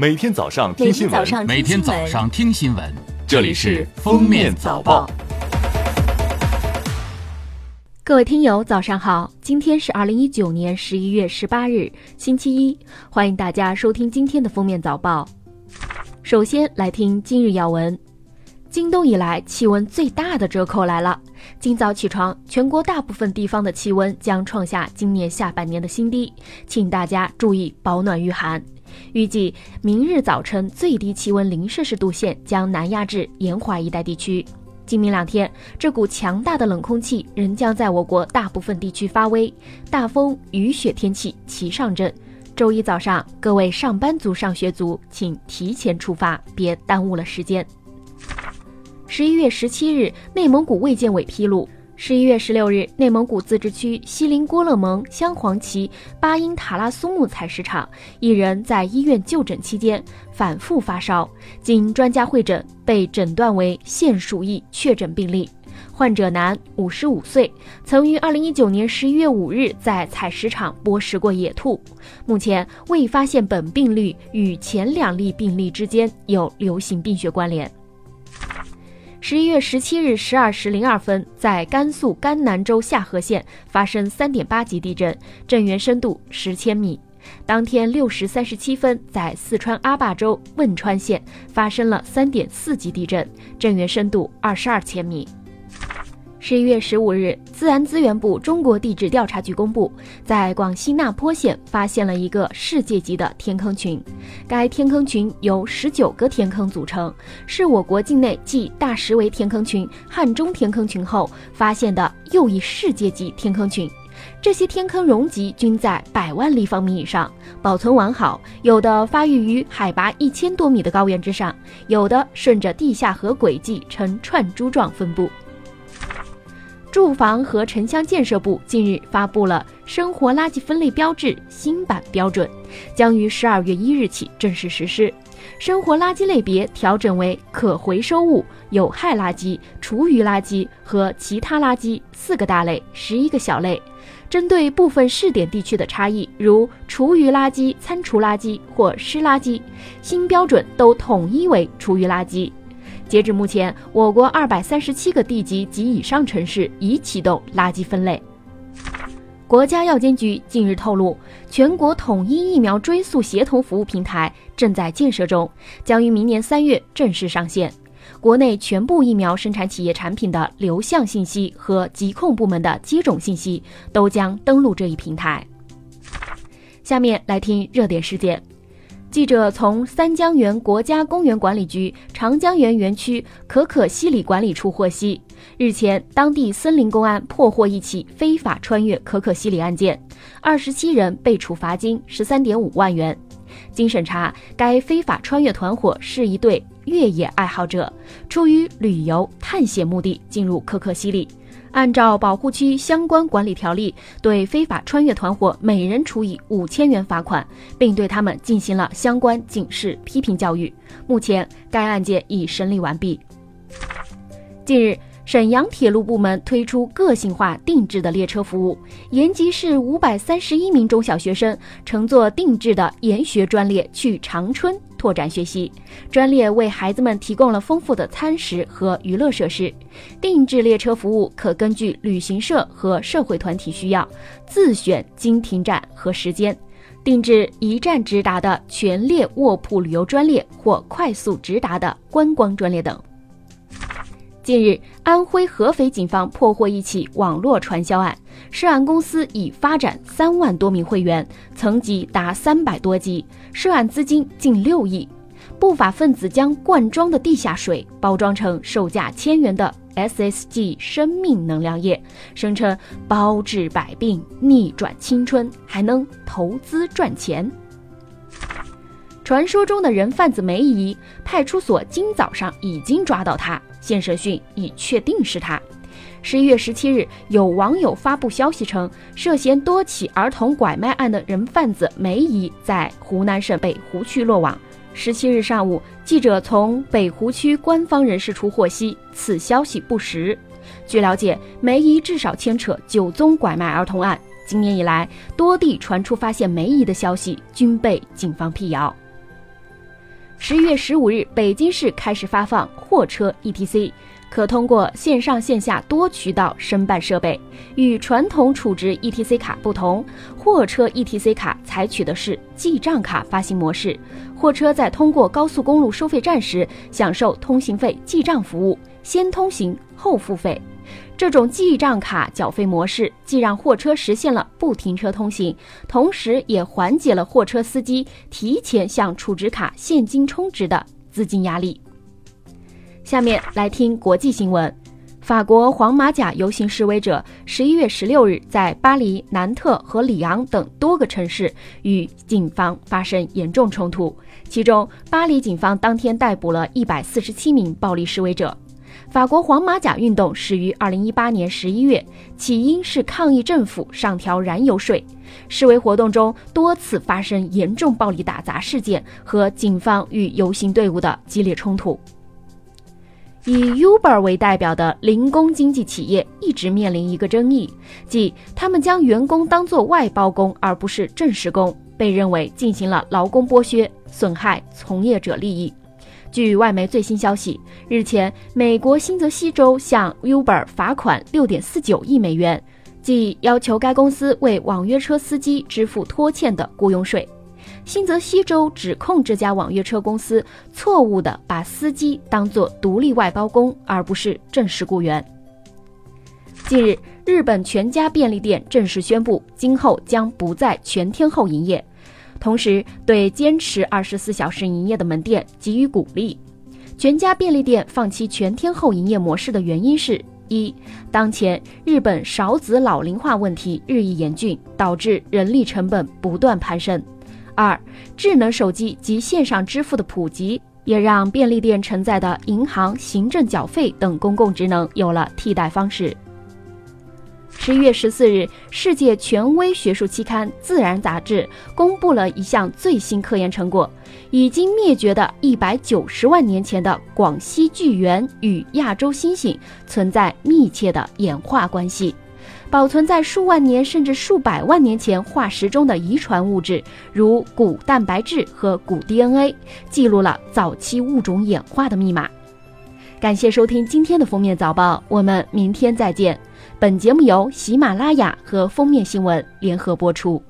每天早上听新闻，每天早上听新闻，这里是《封面早报》。各位听友，早上好！今天是二零一九年十一月十八日，星期一，欢迎大家收听今天的《封面早报》。首先来听今日要闻：今冬以来气温最大的折扣来了。今早起床，全国大部分地方的气温将创下今年下半年的新低，请大家注意保暖御寒。预计明日早晨最低气温零摄氏度线将南压至沿华一带地区。今明两天，这股强大的冷空气仍将在我国大部分地区发威，大风、雨雪天气齐上阵。周一早上，各位上班族、上学族，请提前出发，别耽误了时间。十一月十七日，内蒙古卫健委披露。十一月十六日，内蒙古自治区锡林郭勒盟镶黄旗巴音塔拉苏木采石场一人在医院就诊期间反复发烧，经专家会诊，被诊断为腺鼠疫确诊病例。患者男，五十五岁，曾于二零一九年十一月五日在采石场剥食过野兔。目前未发现本病例与前两例病例之间有流行病学关联。十一月十七日十二时零二分，在甘肃甘南州夏河县发生三点八级地震，震源深度十千米。当天六时三十七分，在四川阿坝州汶川县发生了三点四级地震，震源深度二十二千米。十一月十五日，自然资源部中国地质调查局公布，在广西那坡县发现了一个世界级的天坑群。该天坑群由十九个天坑组成，是我国境内继大石围天坑群、汉中天坑群后发现的又一世界级天坑群。这些天坑容积均在百万立方米以上，保存完好，有的发育于海拔一千多米的高原之上，有的顺着地下河轨迹呈串珠状分布。住房和城乡建设部近日发布了生活垃圾分类标志新版标准，将于十二月一日起正式实施。生活垃圾类别调整为可回收物、有害垃圾、厨余垃圾和其他垃圾四个大类，十一个小类。针对部分试点地区的差异，如厨余垃圾、餐厨垃圾或湿垃圾，新标准都统一为厨余垃圾。截至目前，我国二百三十七个地级及以上城市已启动垃圾分类。国家药监局近日透露，全国统一疫苗追溯协同服务平台正在建设中，将于明年三月正式上线。国内全部疫苗生产企业产品的流向信息和疾控部门的接种信息都将登录这一平台。下面来听热点事件。记者从三江源国家公园管理局长江源园区可可西里管理处获悉，日前，当地森林公安破获一起非法穿越可可西里案件，二十七人被处罚金十三点五万元。经审查，该非法穿越团伙是一对越野爱好者，出于旅游探险目的进入可可西里。按照保护区相关管理条例，对非法穿越团伙每人处以五千元罚款，并对他们进行了相关警示批评教育。目前，该案件已审理完毕。近日，沈阳铁路部门推出个性化定制的列车服务，延吉市五百三十一名中小学生乘坐定制的研学专列去长春。拓展学习专列为孩子们提供了丰富的餐食和娱乐设施。定制列车服务可根据旅行社和社会团体需要自选经停站和时间，定制一站直达的全列卧铺旅游专列或快速直达的观光专列等。近日，安徽合肥警方破获一起网络传销案，涉案公司已发展三万多名会员，层级达三百多级，涉案资金近六亿。不法分子将罐装的地下水包装成售价千元的 SSG 生命能量液，声称包治百病、逆转青春，还能投资赚钱。传说中的人贩子梅姨，派出所今早上已经抓到他。现审讯已确定是他。十一月十七日，有网友发布消息称，涉嫌多起儿童拐卖案的人贩子梅姨在湖南省北湖区落网。十七日上午，记者从北湖区官方人士处获悉，此消息不实。据了解，梅姨至少牵扯九宗拐卖儿童案。今年以来，多地传出发现梅姨的消息，均被警方辟谣。十一月十五日，北京市开始发放货车 ETC。可通过线上线下多渠道申办设备。与传统储值 ETC 卡不同，货车 ETC 卡采取的是记账卡发行模式。货车在通过高速公路收费站时，享受通行费记账服务，先通行后付费。这种记账卡缴费模式，既让货车实现了不停车通行，同时也缓解了货车司机提前向储值卡现金充值的资金压力。下面来听国际新闻。法国黄马甲游行示威者十一月十六日在巴黎、南特和里昂等多个城市与警方发生严重冲突，其中巴黎警方当天逮捕了一百四十七名暴力示威者。法国黄马甲运动始于二零一八年十一月，起因是抗议政府上调燃油税。示威活动中多次发生严重暴力打砸事件和警方与游行队伍的激烈冲突。以 Uber 为代表的零工经济企业一直面临一个争议，即他们将员工当作外包工而不是正式工，被认为进行了劳工剥削，损害从业者利益。据外媒最新消息，日前，美国新泽西州向 Uber 罚款6.49亿美元，即要求该公司为网约车司机支付拖欠的雇佣税。新泽西州指控这家网约车公司错误地把司机当作独立外包工，而不是正式雇员。近日，日本全家便利店正式宣布，今后将不再全天候营业，同时对坚持二十四小时营业的门店给予鼓励。全家便利店放弃全天候营业模式的原因是：一、当前日本少子老龄化问题日益严峻，导致人力成本不断攀升。二、智能手机及线上支付的普及，也让便利店承载的银行、行政缴费等公共职能有了替代方式。十一月十四日，世界权威学术期刊《自然》杂志公布了一项最新科研成果：已经灭绝的一百九十万年前的广西巨猿与亚洲猩猩存在密切的演化关系。保存在数万年甚至数百万年前化石中的遗传物质，如骨蛋白质和骨 DNA，记录了早期物种演化的密码。感谢收听今天的封面早报，我们明天再见。本节目由喜马拉雅和封面新闻联合播出。